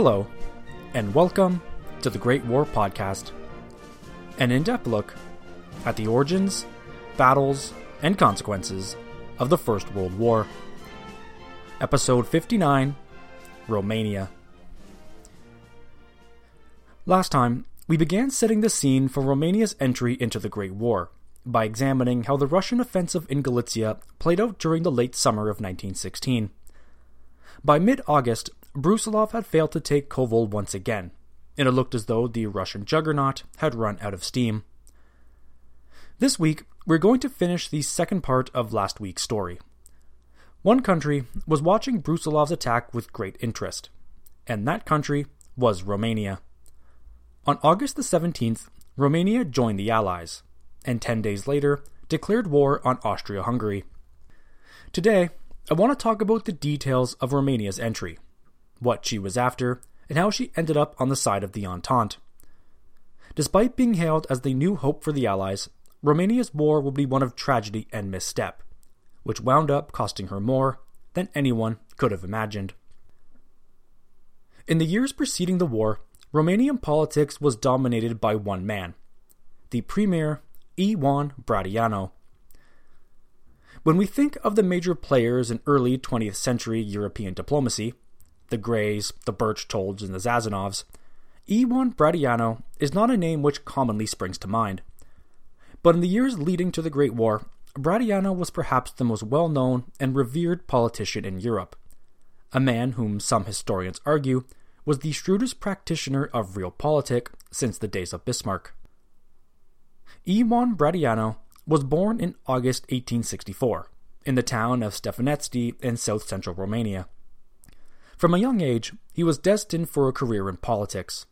Hello, and welcome to the Great War Podcast, an in depth look at the origins, battles, and consequences of the First World War. Episode 59 Romania. Last time, we began setting the scene for Romania's entry into the Great War by examining how the Russian offensive in Galicia played out during the late summer of 1916. By mid August, Brusilov had failed to take Kovel once again, and it looked as though the Russian juggernaut had run out of steam. This week, we're going to finish the second part of last week's story. One country was watching Brusilov's attack with great interest, and that country was Romania. On August the 17th, Romania joined the Allies, and 10 days later, declared war on Austria Hungary. Today, I want to talk about the details of Romania's entry, what she was after, and how she ended up on the side of the Entente. Despite being hailed as the new hope for the Allies, Romania's war would be one of tragedy and misstep, which wound up costing her more than anyone could have imagined. In the years preceding the war, Romanian politics was dominated by one man, the Premier Ion Brătianu. When we think of the major players in early 20th century European diplomacy, the Greys, the Berchtolds, and the Sazonovs, Ion Brătianu is not a name which commonly springs to mind. But in the years leading to the Great War, Brătianu was perhaps the most well known and revered politician in Europe, a man whom some historians argue was the shrewdest practitioner of real realpolitik since the days of Bismarck. Ion Brătianu was born in August 1864 in the town of Ștefănești in south central Romania. From a young age, he was destined for a career in politics.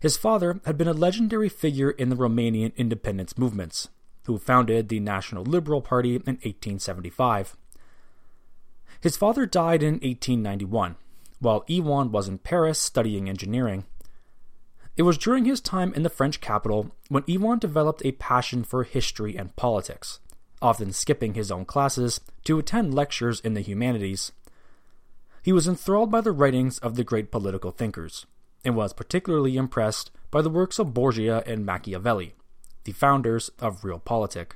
His father had been a legendary figure in the Romanian independence movements, who founded the National Liberal Party in 1875. His father died in 1891, while Ion was in Paris studying engineering. It was during his time in the French capital when Ion developed a passion for history and politics, often skipping his own classes to attend lectures in the humanities. He was enthralled by the writings of the great political thinkers, and was particularly impressed by the works of Borgia and Machiavelli, the founders of realpolitik.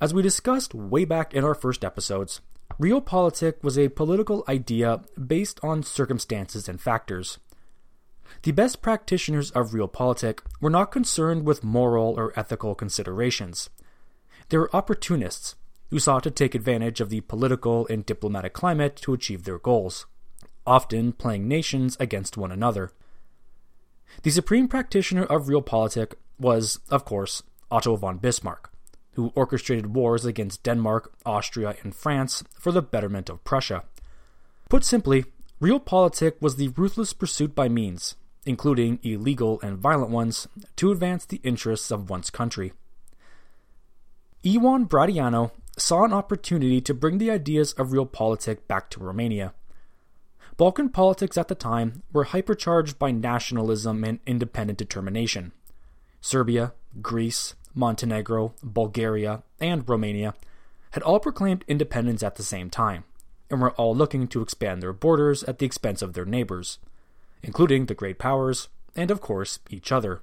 As we discussed way back in our first episodes, realpolitik was a political idea based on circumstances and factors the best practitioners of realpolitik were not concerned with moral or ethical considerations. They were opportunists who sought to take advantage of the political and diplomatic climate to achieve their goals, often playing nations against one another. The supreme practitioner of realpolitik was, of course, Otto von Bismarck, who orchestrated wars against Denmark, Austria, and France for the betterment of Prussia. Put simply, realpolitik was the ruthless pursuit by means, including illegal and violent ones, to advance the interests of one's country. Ion Brătianu saw an opportunity to bring the ideas of realpolitik back to Romania. Balkan politics at the time were hypercharged by nationalism and independent determination. Serbia, Greece, Montenegro, Bulgaria, and Romania had all proclaimed independence at the same time, and were all looking to expand their borders at the expense of their neighbors including the great powers, and of course, each other.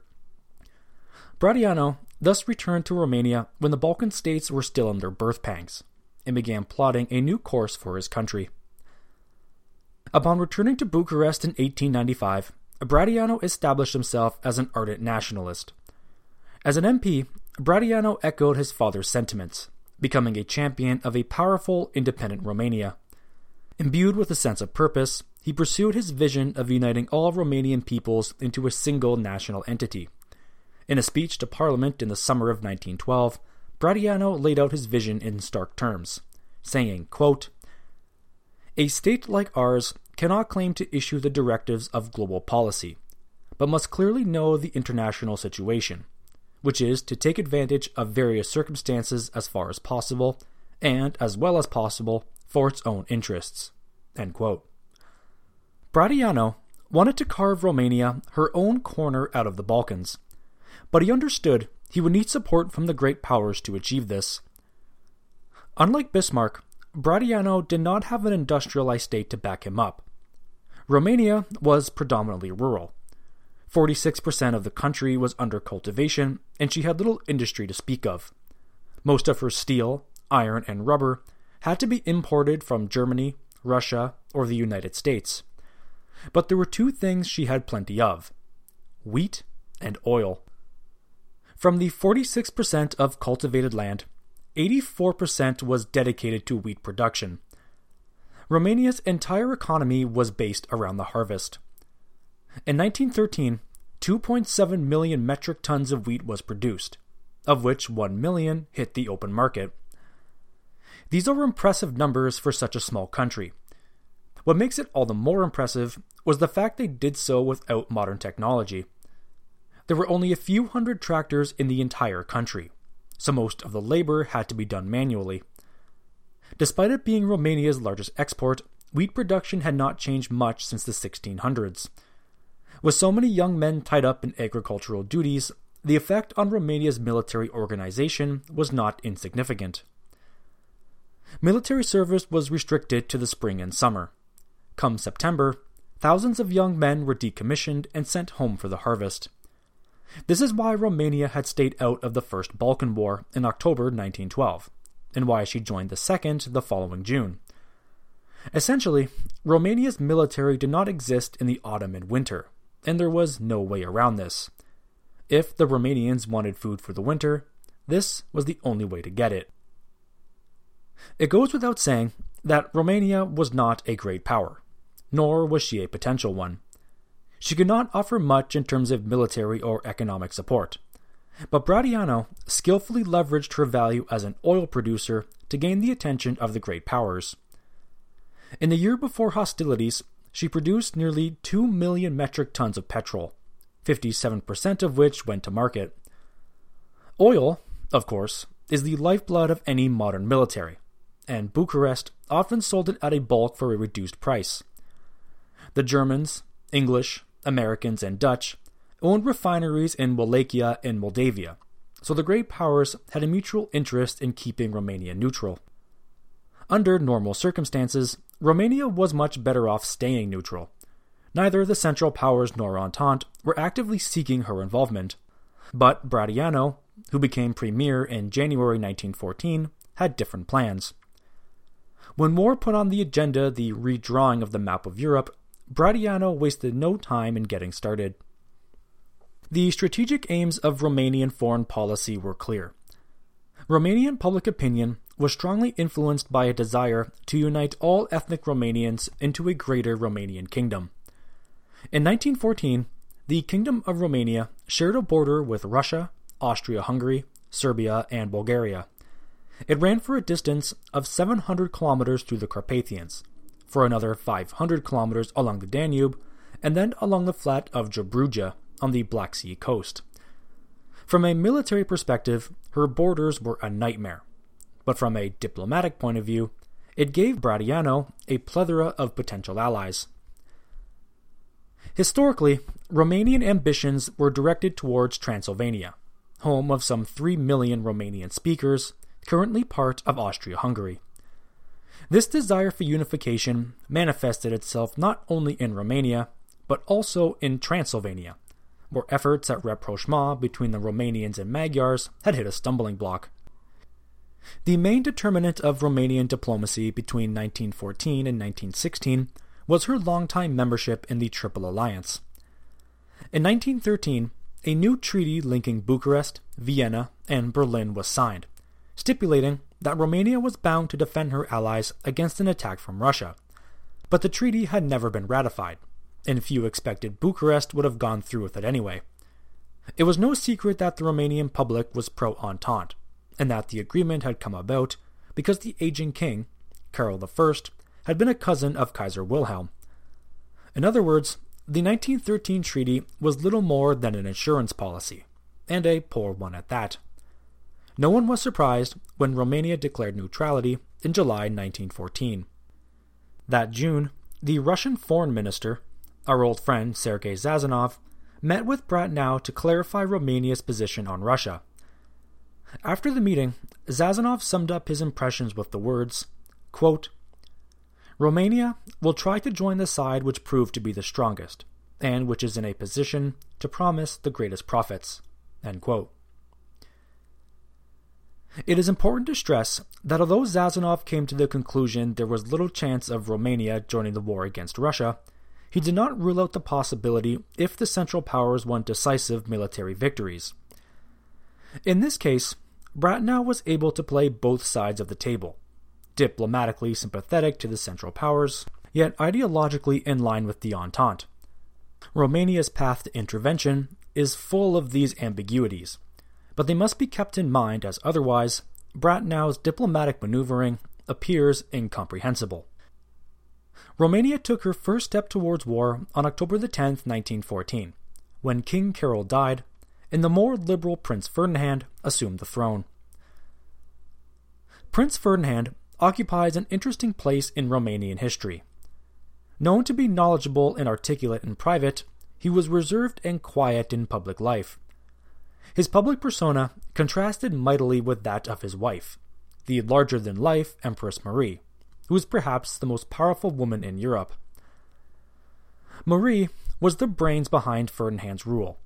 Brătianu thus returned to Romania when the Balkan states were still in their birth pangs, and began plotting a new course for his country. Upon returning to Bucharest in 1895, Brătianu established himself as an ardent nationalist. As an MP, Brătianu echoed his father's sentiments, becoming a champion of a powerful, independent Romania. Imbued with a sense of purpose, he pursued his vision of uniting all Romanian peoples into a single national entity. In a speech to Parliament in the summer of 1912, Brătianu laid out his vision in stark terms, saying, quote, A state like ours cannot claim to issue the directives of global policy, but must clearly know the international situation, which is to take advantage of various circumstances as far as possible, and as well as possible, for its own interests. End quote. Brătianu wanted to carve Romania her own corner out of the Balkans, but he understood he would need support from the great powers to achieve this. Unlike Bismarck, Brătianu did not have an industrialized state to back him up. Romania was predominantly rural. 46% of the country was under cultivation, and she had little industry to speak of. Most of her steel, iron, and rubber had to be imported from Germany, Russia, or the United States. But there were two things she had plenty of wheat and oil. From the 46% of cultivated land, 84% was dedicated to wheat production. Romania's entire economy was based around the harvest. In 1913, 2.7 million metric tons of wheat was produced, of which 1 million hit the open market. These are impressive numbers for such a small country. What makes it all the more impressive was the fact they did so without modern technology. There were only a few hundred tractors in the entire country, so most of the labor had to be done manually. Despite it being Romania's largest export, wheat production had not changed much since the 1600s. With so many young men tied up in agricultural duties, the effect on Romania's military organization was not insignificant. Military service was restricted to the spring and summer. Come September, thousands of young men were decommissioned and sent home for the harvest. This is why Romania had stayed out of the First Balkan War in October 1912, and why she joined the Second the following June. Essentially, Romania's military did not exist in the autumn and winter, and there was no way around this. If the Romanians wanted food for the winter, this was the only way to get it. It goes without saying that Romania was not a great power, nor was she a potential one. She could not offer much in terms of military or economic support. But Brătianu skillfully leveraged her value as an oil producer to gain the attention of the great powers. In the year before hostilities, she produced nearly 2 million metric tons of petrol, 57% of which went to market. Oil, of course, is the lifeblood of any modern military, and Bucharest often sold it at a bulk for a reduced price. The Germans, English, Americans, and Dutch owned refineries in Wallachia and Moldavia, so the great powers had a mutual interest in keeping Romania neutral. Under normal circumstances, Romania was much better off staying neutral. Neither the Central Powers nor Entente were actively seeking her involvement. But Brătianu, who became premier in January 1914, had different plans. When war put on the agenda the redrawing of the map of Europe, Brătianu wasted no time in getting started. The strategic aims of Romanian foreign policy were clear. Romanian public opinion was strongly influenced by a desire to unite all ethnic Romanians into a greater Romanian kingdom. In 1914, the Kingdom of Romania shared a border with Russia, Austria Hungary, Serbia, and Bulgaria. It ran for a distance of 700 kilometers through the Carpathians, for another 500 kilometers along the Danube, and then along the flat of Dobruja on the Black Sea coast. From a military perspective, her borders were a nightmare. But from a diplomatic point of view, it gave Brătianu a plethora of potential allies. Historically, Romanian ambitions were directed towards Transylvania, home of some 3 million Romanian speakers, currently part of Austria Hungary. This desire for unification manifested itself not only in Romania, but also in Transylvania, where efforts at rapprochement between the Romanians and Magyars had hit a stumbling block. The main determinant of Romanian diplomacy between 1914 and 1916 was her longtime membership in the Triple Alliance. In 1913, a new treaty linking Bucharest, Vienna, and Berlin was signed, stipulating that Romania was bound to defend her allies against an attack from Russia. But the treaty had never been ratified, and few expected Bucharest would have gone through with it anyway. It was no secret that the Romanian public was pro Entente, and that the agreement had come about because the aging king, Karl I, had been a cousin of Kaiser Wilhelm. In other words, the 1913 treaty was little more than an insurance policy, and a poor one at that. No one was surprised when Romania declared neutrality in July 1914. That June, the Russian foreign minister, our old friend Sergei Sazonov, met with Brătianu to clarify Romania's position on Russia. After the meeting, Sazonov summed up his impressions with the words, quote, Romania will try to join the side which proved to be the strongest, and which is in a position to promise the greatest profits. It is important to stress that although Sazonov came to the conclusion there was little chance of Romania joining the war against Russia, he did not rule out the possibility if the Central Powers won decisive military victories. In this case, Brătianu was able to play both sides of the table, diplomatically sympathetic to the Central Powers, yet ideologically in line with the Entente. Romania's path to intervention is full of these ambiguities, but they must be kept in mind as otherwise, Brătianu's diplomatic maneuvering appears incomprehensible. Romania took her first step towards war on October 10, 1914, when King Carol died and the more liberal Prince Ferdinand assumed the throne. Prince Ferdinand occupies an interesting place in Romanian history. Known to be knowledgeable and articulate in private, he was reserved and quiet in public life. His public persona contrasted mightily with that of his wife, the larger than life Empress Marie, who was perhaps the most powerful woman in Europe. Marie was the brains behind Ferdinand's rule.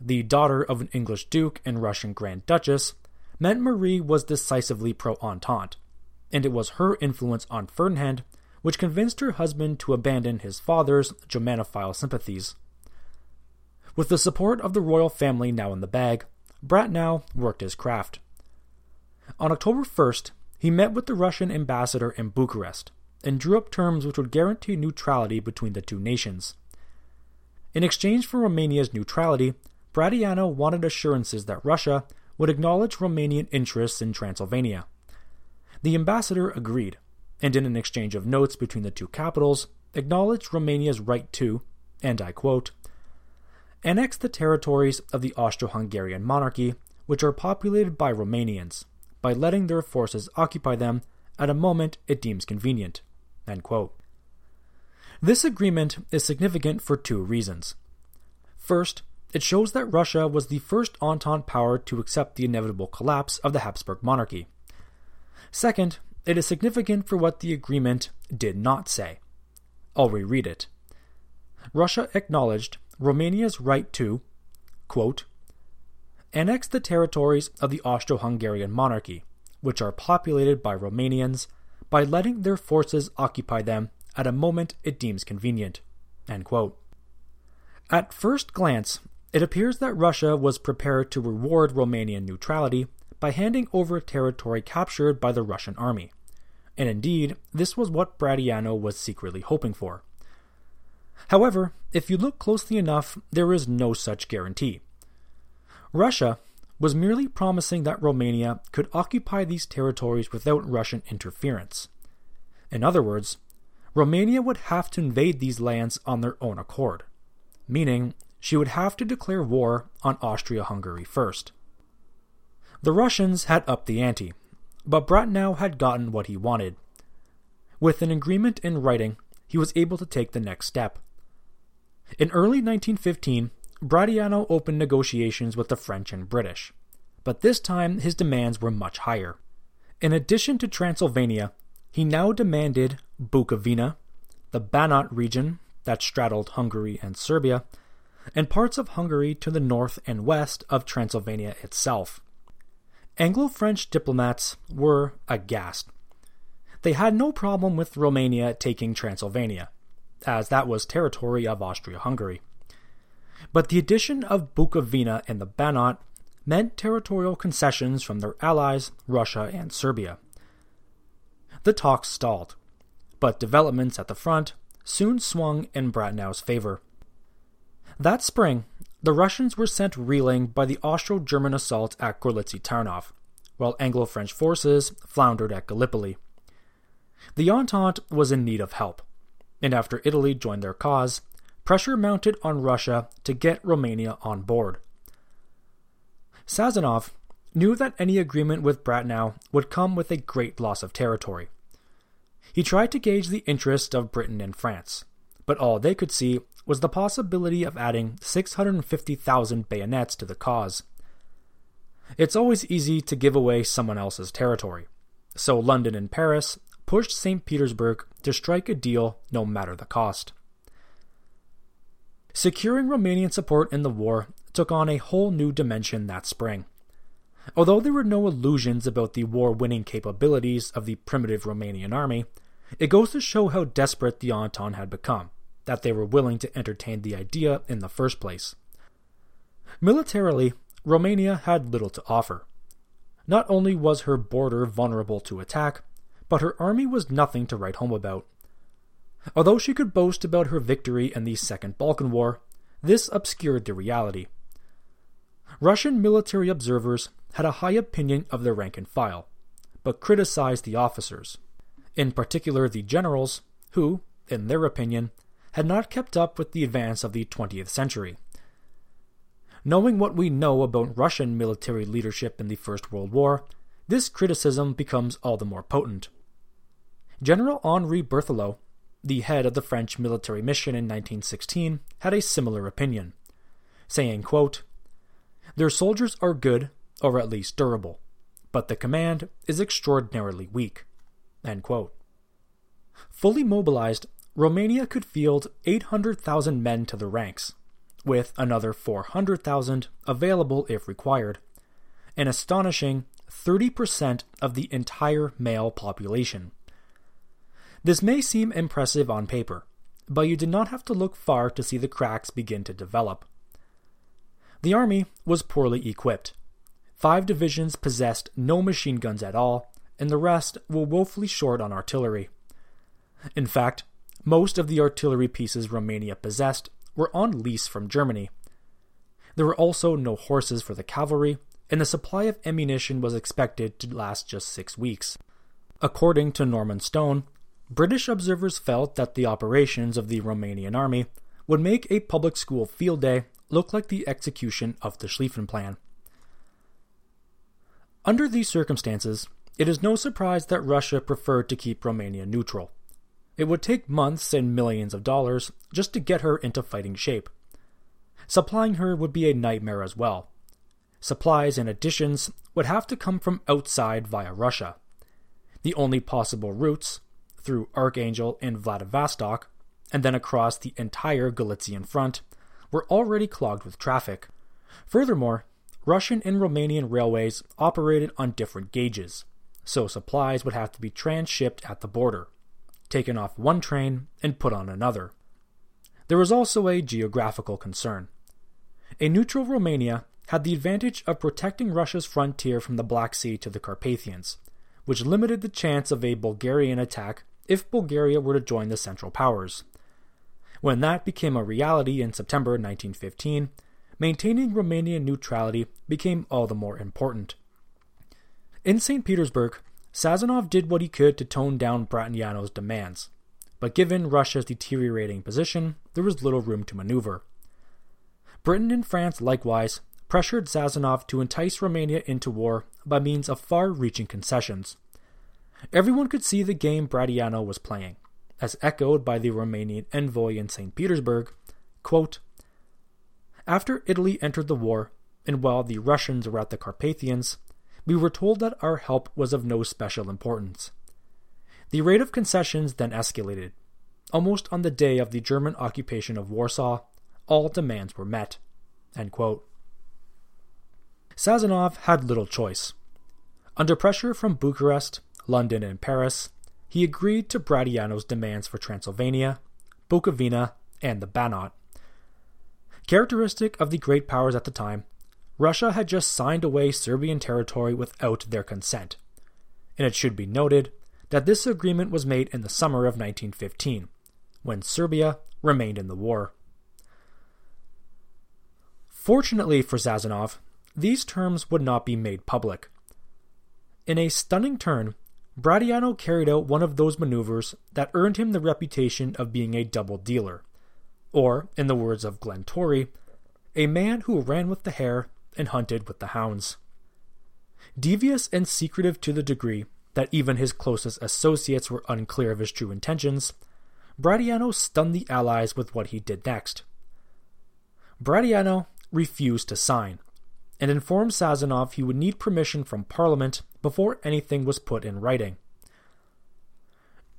The daughter of an English duke and Russian Grand Duchess meant Marie was decisively pro Entente, and it was her influence on Ferdinand which convinced her husband to abandon his father's Germanophile sympathies. With the support of the royal family now in the bag, Brătianu worked his craft. On October 1st, he met with the Russian ambassador in Bucharest and drew up terms which would guarantee neutrality between the two nations. In exchange for Romania's neutrality, Brătianu wanted assurances that Russia would acknowledge Romanian interests in Transylvania. The ambassador agreed, and in an exchange of notes between the two capitals, acknowledged Romania's right to, and I quote, annex the territories of the Austro Hungarian monarchy, which are populated by Romanians, by letting their forces occupy them at a moment it deems convenient. This agreement is significant for two reasons. First, it shows that Russia was the first Entente power to accept the inevitable collapse of the Habsburg monarchy. Second, it is significant for what the agreement did not say. I'll reread it. Russia acknowledged Romania's right to, quote, annex the territories of the Austro Hungarian monarchy, which are populated by Romanians, by letting their forces occupy them at a moment it deems convenient. At first glance, it appears that Russia was prepared to reward Romanian neutrality by handing over territory captured by the Russian army. And indeed, this was what Brătianu was secretly hoping for. However, if you look closely enough, there is no such guarantee. Russia was merely promising that Romania could occupy these territories without Russian interference. In other words, Romania would have to invade these lands on their own accord, meaning she would have to declare war on Austria Hungary first. The Russians had upped the ante, but Brătianu had gotten what he wanted. With an agreement in writing, he was able to take the next step. In early 1915, Brătianu opened negotiations with the French and British, but this time his demands were much higher. In addition to Transylvania, he now demanded Bukovina, the Banat region that straddled Hungary and Serbia, and parts of Hungary to the north and west of Transylvania itself. Anglo French diplomats were aghast. They had no problem with Romania taking Transylvania, as that was territory of Austria Hungary. But the addition of Bukovina and the Banat meant territorial concessions from their allies, Russia and Serbia. The talks stalled, but developments at the front soon swung in Brătianu's favor. That spring, the Russians were sent reeling by the Austro German assault at Gorlice Tarnów, while Anglo French forces floundered at Gallipoli. The Entente was in need of help, and after Italy joined their cause, pressure mounted on Russia to get Romania on board. Sazonov knew that any agreement with Brătianu would come with a great loss of territory. He tried to gauge the interest of Britain and France, but all they could see was the possibility of adding 650,000 bayonets to the cause. It's always easy to give away someone else's territory, so London and Paris pushed St. Petersburg to strike a deal no matter the cost. Securing Romanian support in the war took on a whole new dimension that spring. Although there were no illusions about the war winning capabilities of the primitive Romanian army, it goes to show how desperate the Entente had become, that they were willing to entertain the idea in the first place. Militarily, Romania had little to offer. Not only was her border vulnerable to attack, but her army was nothing to write home about. Although she could boast about her victory in the Second Balkan War, this obscured the reality. Russian military observers had a high opinion of their rank and file, but criticized the officers, in particular the generals, who, in their opinion, had not kept up with the advance of the 20th century. Knowing what we know about Russian military leadership in the First World War, this criticism becomes all the more potent. General Henri Berthelot, the head of the French military mission in 1916, had a similar opinion, saying, quote, Their soldiers are good, or at least durable, but the command is extraordinarily weak. Fully mobilized, Romania could field 800,000 men to the ranks, with another 400,000 available if required, an astonishing 30% of the entire male population. This may seem impressive on paper, but you did not have to look far to see the cracks begin to develop. The army was poorly equipped. Five divisions possessed no machine guns at all, and the rest were woefully short on artillery. In fact, most of the artillery pieces Romania possessed were on lease from Germany. There were also no horses for the cavalry, and the supply of ammunition was expected to last just six weeks. According to Norman Stone, British observers felt that the operations of the Romanian army would make a public school field day look like the execution of the Schlieffen Plan. Under these circumstances, it is no surprise that Russia preferred to keep Romania neutral. It would take months and millions of dollars just to get her into fighting shape. Supplying her would be a nightmare as well. Supplies and additions would have to come from outside via Russia. The only possible routes, through Archangel and Vladivostok, and then across the entire Galician front, were already clogged with traffic. Furthermore, Russian and Romanian railways operated on different gauges, so supplies would have to be transshipped at the border taken off one train and put on another. There was also a geographical concern. A neutral Romania had the advantage of protecting Russia's frontier from the Black Sea to the Carpathians, which limited the chance of a Bulgarian attack if Bulgaria were to join the Central Powers. When that became a reality in September 1915, maintaining Romanian neutrality became all the more important. In St. Petersburg, Sazonov did what he could to tone down Brătianu's demands, but given Russia's deteriorating position, there was little room to maneuver. Britain and France likewise pressured Sazonov to entice Romania into war by means of far reaching concessions. Everyone could see the game Brătianu was playing, as echoed by the Romanian envoy in St. Petersburg. Quote, After Italy entered the war, and while the Russians were at the Carpathians, we were told that our help was of no special importance. The rate of concessions then escalated. Almost on the day of the German occupation of Warsaw, all demands were met. Sazonov had little choice. Under pressure from Bucharest, London, and Paris, he agreed to Brătianu's demands for Transylvania, Bukovina, and the Banat. Characteristic of the great powers at the time, Russia had just signed away Serbian territory without their consent. And it should be noted that this agreement was made in the summer of 1915, when Serbia remained in the war. Fortunately for Sazonov, these terms would not be made public. In a stunning turn, Brătianu carried out one of those maneuvers that earned him the reputation of being a double dealer, or, in the words of Glenn Torrey, a man who ran with the hare and hunted with the hounds. Devious and secretive to the degree that even his closest associates were unclear of his true intentions, Brătianu stunned the Allies with what he did next. Brătianu refused to sign, and informed Sazonov he would need permission from Parliament before anything was put in writing.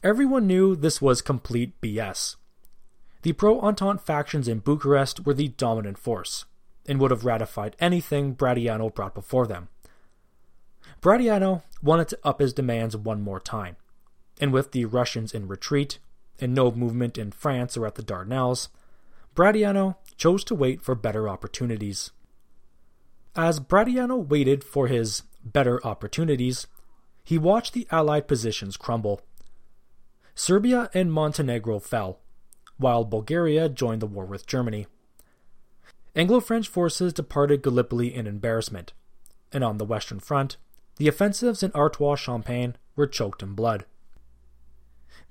everyone knew this was complete BS. The pro Entente factions in Bucharest were the dominant force and would have ratified anything Brătianu brought before them. Brătianu wanted to up his demands one more time, and with the Russians in retreat and no movement in France or at the Dardanelles, Brătianu chose to wait for better opportunities. As Brătianu waited for his better opportunities, he watched the Allied positions crumble. Serbia and Montenegro fell, while Bulgaria joined the war with Germany. Anglo French forces departed Gallipoli in embarrassment, and on the Western Front, the offensives in Artois Champagne were choked in blood.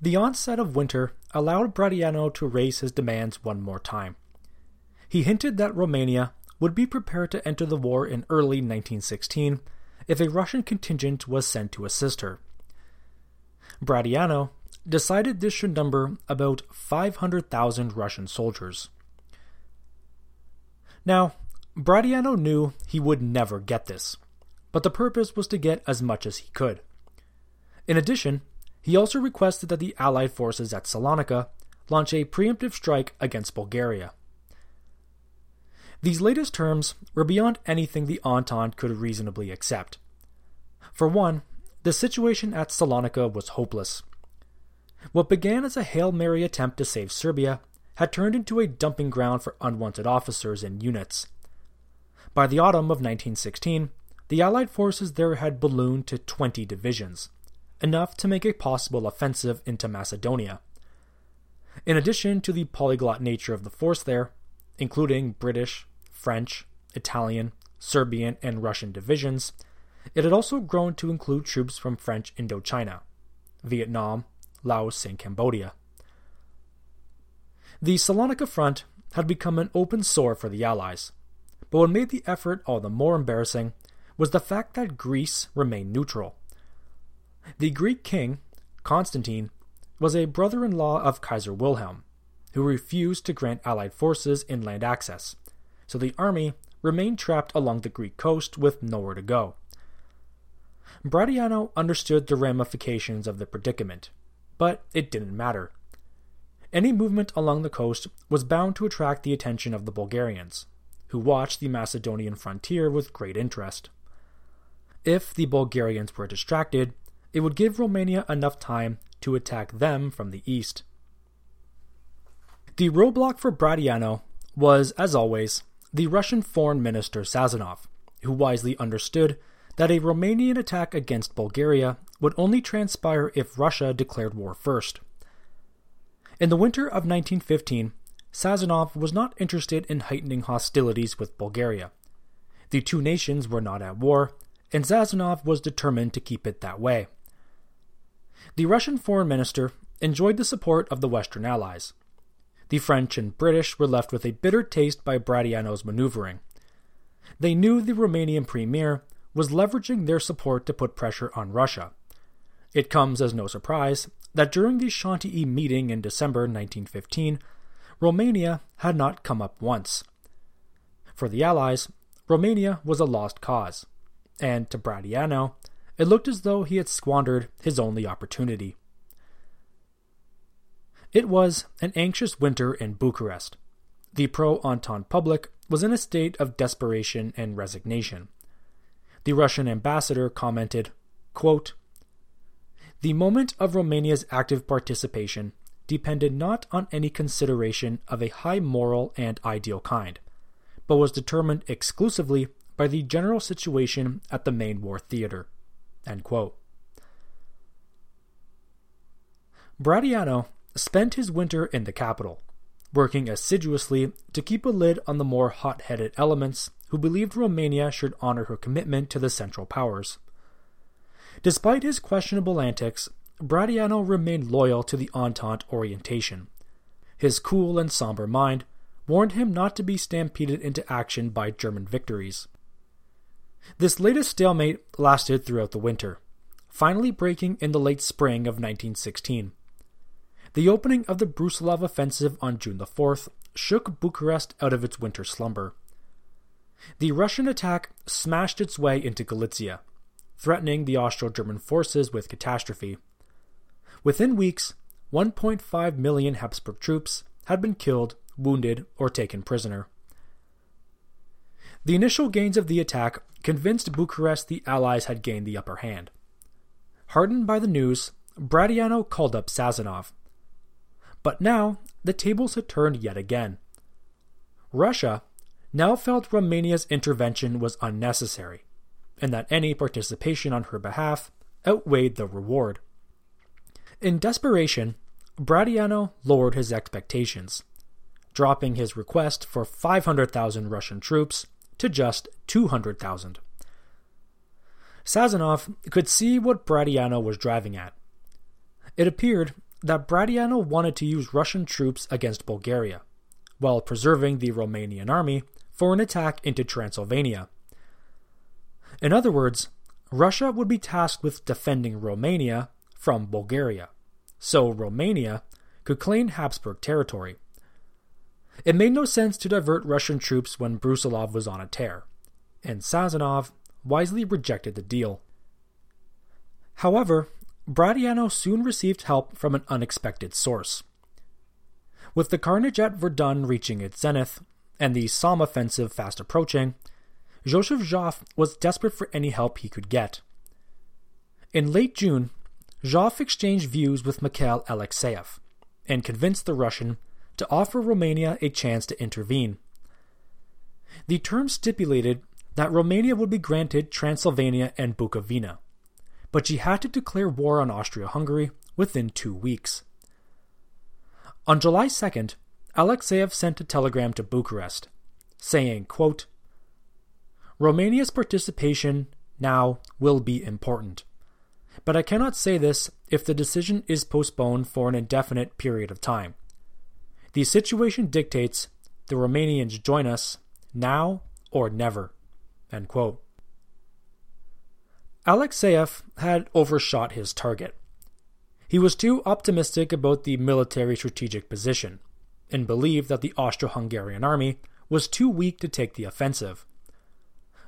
The onset of winter allowed Brătianu to raise his demands one more time. He hinted that Romania would be prepared to enter the war in early 1916 if a Russian contingent was sent to assist her. Brătianu decided this should number about 500,000 Russian soldiers. Now, Brătianu knew he would never get this, but the purpose was to get as much as he could. In addition, he also requested that the Allied forces at Salonika launch a preemptive strike against Bulgaria. These latest terms were beyond anything the Entente could reasonably accept. For one, the situation at Salonika was hopeless. What began as a Hail Mary attempt to save Serbia had turned into a dumping ground for unwanted officers and units. By the autumn of 1916, the Allied forces there had ballooned to 20 divisions, enough to make a possible offensive into Macedonia. In addition to the polyglot nature of the force there, including British, French, Italian, Serbian, and Russian divisions, it had also grown to include troops from French Indochina, Vietnam, Laos, and Cambodia. The Salonika front had become an open sore for the Allies, but what made the effort all the more embarrassing was the fact that Greece remained neutral. The Greek king, Constantine, was a brother in law of Kaiser Wilhelm, who refused to grant Allied forces inland access, so the army remained trapped along the Greek coast with nowhere to go. Brătianu understood the ramifications of the predicament, but it didn't matter. Any movement along the coast was bound to attract the attention of the Bulgarians, who watched the Macedonian frontier with great interest. If the Bulgarians were distracted, it would give Romania enough time to attack them from the east. The roadblock for Brătianu was, as always, the Russian Foreign Minister Sazonov, who wisely understood that a Romanian attack against Bulgaria would only transpire if Russia declared war first. In the winter of 1915, Sazonov was not interested in heightening hostilities with Bulgaria. The two nations were not at war, and Sazonov was determined to keep it that way. The Russian foreign minister enjoyed the support of the Western Allies, the French and British were left with a bitter taste by Brătianu's maneuvering. They knew the Romanian premier was leveraging their support to put pressure on Russia. It comes as no surprise that during the Chantilly meeting in December 1915, Romania had not come up once. For the Allies, Romania was a lost cause, and to Brătianu, it looked as though he had squandered his only opportunity. It was an anxious winter in Bucharest. The pro Entente public was in a state of desperation and resignation. The Russian ambassador commented, quote, The moment of Romania's active participation depended not on any consideration of a high moral and ideal kind, but was determined exclusively by the general situation at the main war theater. Brătianu spent his winter in the capital, working assiduously to keep a lid on the more hot headed elements who believed Romania should honor her commitment to the Central Powers. Despite his questionable antics, Brătianu remained loyal to the Entente orientation. His cool and somber mind warned him not to be stampeded into action by German victories. This latest stalemate lasted throughout the winter, finally breaking in the late spring of 1916. The opening of the Brusilov offensive on June the 4th shook Bucharest out of its winter slumber. The Russian attack smashed its way into Galicia, threatening the Austro German forces with catastrophe. Within weeks, 1.5 million Habsburg troops had been killed, wounded, or taken prisoner. The initial gains of the attack convinced Bucharest the Allies had gained the upper hand. Hardened by the news, Brătianu called up Sazonov. But now, the tables had turned yet again. Russia now felt Romania's intervention was unnecessary, and that any participation on her behalf outweighed the reward. In desperation, Brătianu lowered his expectations, dropping his request for 500,000 Russian troops to just 200,000. Sazonov could see what Brătianu was driving at. It appeared that Brătianu wanted to use Russian troops against Bulgaria, while preserving the Romanian army for an attack into Transylvania. In other words, Russia would be tasked with defending Romania from Bulgaria, so Romania could claim Habsburg territory. It made no sense to divert Russian troops when Brusilov was on a tear, and Sazonov wisely rejected the deal. However, Brătianu soon received help from an unexpected source. With the carnage at Verdun reaching its zenith, and the Somme offensive fast approaching, Joseph Joffre was desperate for any help he could get. In late June, Joffre exchanged views with Mikhail Alexeyev and convinced the Russian to offer Romania a chance to intervene. The terms stipulated that Romania would be granted Transylvania and Bukovina, but she had to declare war on Austria Hungary within two weeks. On July 2nd, Alexeyev sent a telegram to Bucharest, saying, quote, Romania's participation now will be important. But I cannot say this if the decision is postponed for an indefinite period of time. The situation dictates the Romanians join us now or never. Alexeyev had overshot his target. He was too optimistic about the military strategic position and believed that the Austro Hungarian army was too weak to take the offensive.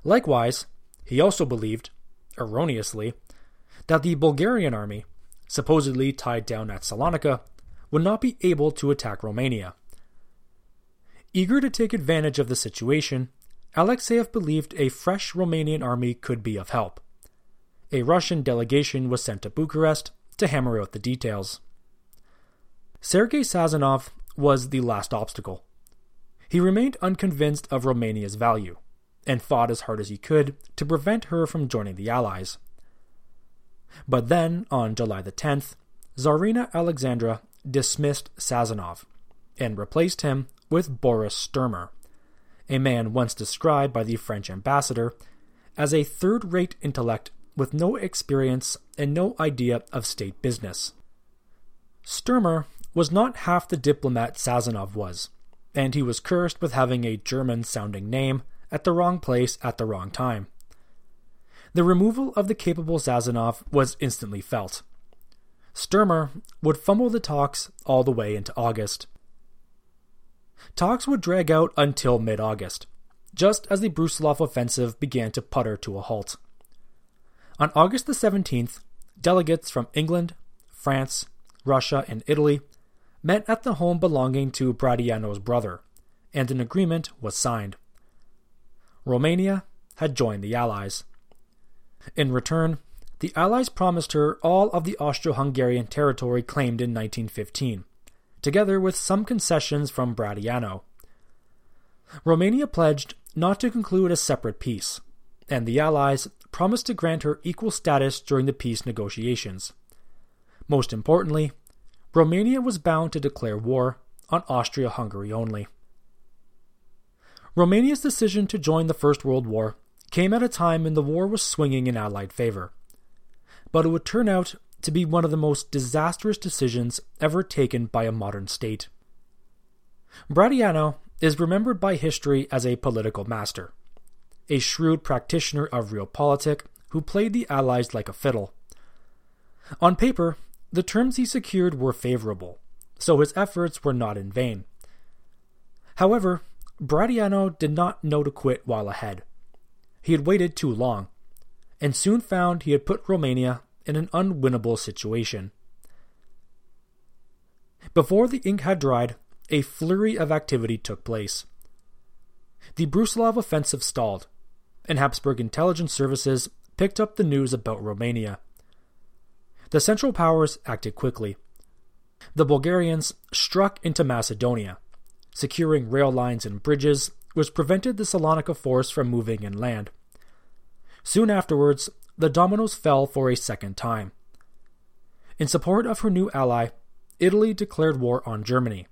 Likewise, he also believed, erroneously, that the Bulgarian army, supposedly tied down at Salonika, would not be able to attack Romania. Eager to take advantage of the situation, Alexeyev believed a fresh Romanian army could be of help. A Russian delegation was sent to Bucharest to hammer out the details. Sergei Sazonov was the last obstacle. He remained unconvinced of Romania's value and fought as hard as he could to prevent her from joining the Allies. But then, on July the 10th, Tsarina Alexandra dismissed Sazonov and replaced him with Boris Sturmer, a man once described by the French ambassador as a third rate intellect with no experience and no idea of state business. Sturmer was not half the diplomat Sazonov was, and he was cursed with having a German sounding name at the wrong place at the wrong time. The removal of the capable Sazonov was instantly felt. Sturmer would fumble the talks all the way into August. Talks would drag out until mid August, just as the Brusilov offensive began to putter to a halt. On August the 17th, delegates from England, France, Russia, and Italy met at the home belonging to Brătianu's brother, and an agreement was signed. Romania had joined the Allies. In return, the Allies promised her all of the Austro Hungarian territory claimed in 1915, together with some concessions from Brătianu. Romania pledged not to conclude a separate peace, and the Allies promised to grant her equal status during the peace negotiations. Most importantly, Romania was bound to declare war on Austria Hungary only. Romania's decision to join the First World War came at a time when the war was swinging in Allied favor. But it would turn out to be one of the most disastrous decisions ever taken by a modern state. Brătianu is remembered by history as a political master, a shrewd practitioner of realpolitik who played the Allies like a fiddle. On paper, the terms he secured were favorable, so his efforts were not in vain. However, Brătianu did not know to quit while ahead. He had waited too long, and soon found he had put Romania in an unwinnable situation. Before the ink had dried, a flurry of activity took place. The Brusilov offensive stalled, and Habsburg intelligence services picked up the news about Romania. The Central Powers acted quickly. The Bulgarians struck into Macedonia, securing rail lines and bridges, which prevented the Salonika force from moving inland. Soon afterwards, the dominoes fell for a second time. In support of her new ally, Italy declared war on Germany,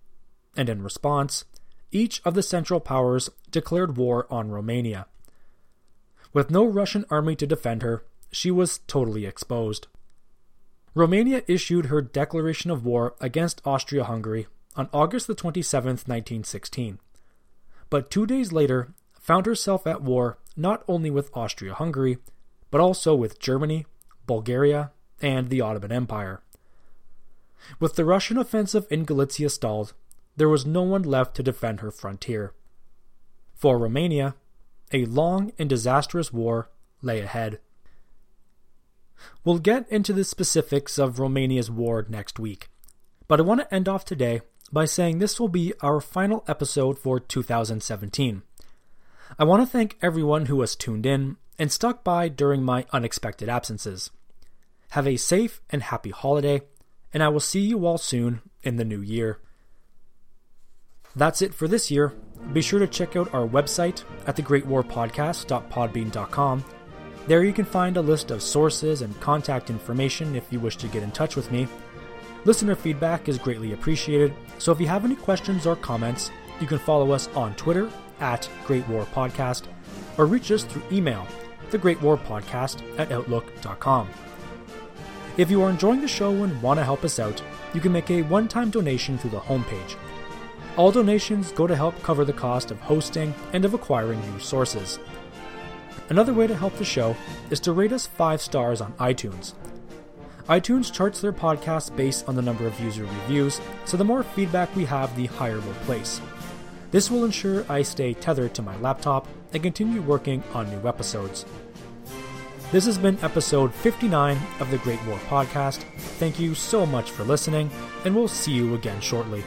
and in response, each of the Central Powers declared war on Romania. With no Russian army to defend her, she was totally exposed. Romania issued her declaration of war against Austria Hungary on August 27, 1916, but two days later found herself at war not only with Austria Hungary, but also with Germany, Bulgaria, and the Ottoman Empire. With the Russian offensive in Galicia stalled, there was no one left to defend her frontier. For Romania, a long and disastrous war lay ahead. We'll get into the specifics of Romania's war next week, but I want to end off today by saying this will be our final episode for 2017. I want to thank everyone who has tuned in and stuck by during my unexpected absences. Have a safe and happy holiday, and I will see you all soon in the new year. That's it for this year. Be sure to check out our website at thegreatwarpodcast.podbean.com there you can find a list of sources and contact information if you wish to get in touch with me. Listener feedback is greatly appreciated, so if you have any questions or comments, you can follow us on Twitter at Great War Podcast or reach us through email, thegreatwarpodcast at outlook.com. If you are enjoying the show and want to help us out, you can make a one time donation through the homepage. All donations go to help cover the cost of hosting and of acquiring new sources. Another way to help the show is to rate us 5 stars on iTunes. iTunes charts their podcasts based on the number of user reviews, so the more feedback we have, the higher we'll place. This will ensure I stay tethered to my laptop and continue working on new episodes. This has been episode 59 of the Great War Podcast. Thank you so much for listening, and we'll see you again shortly.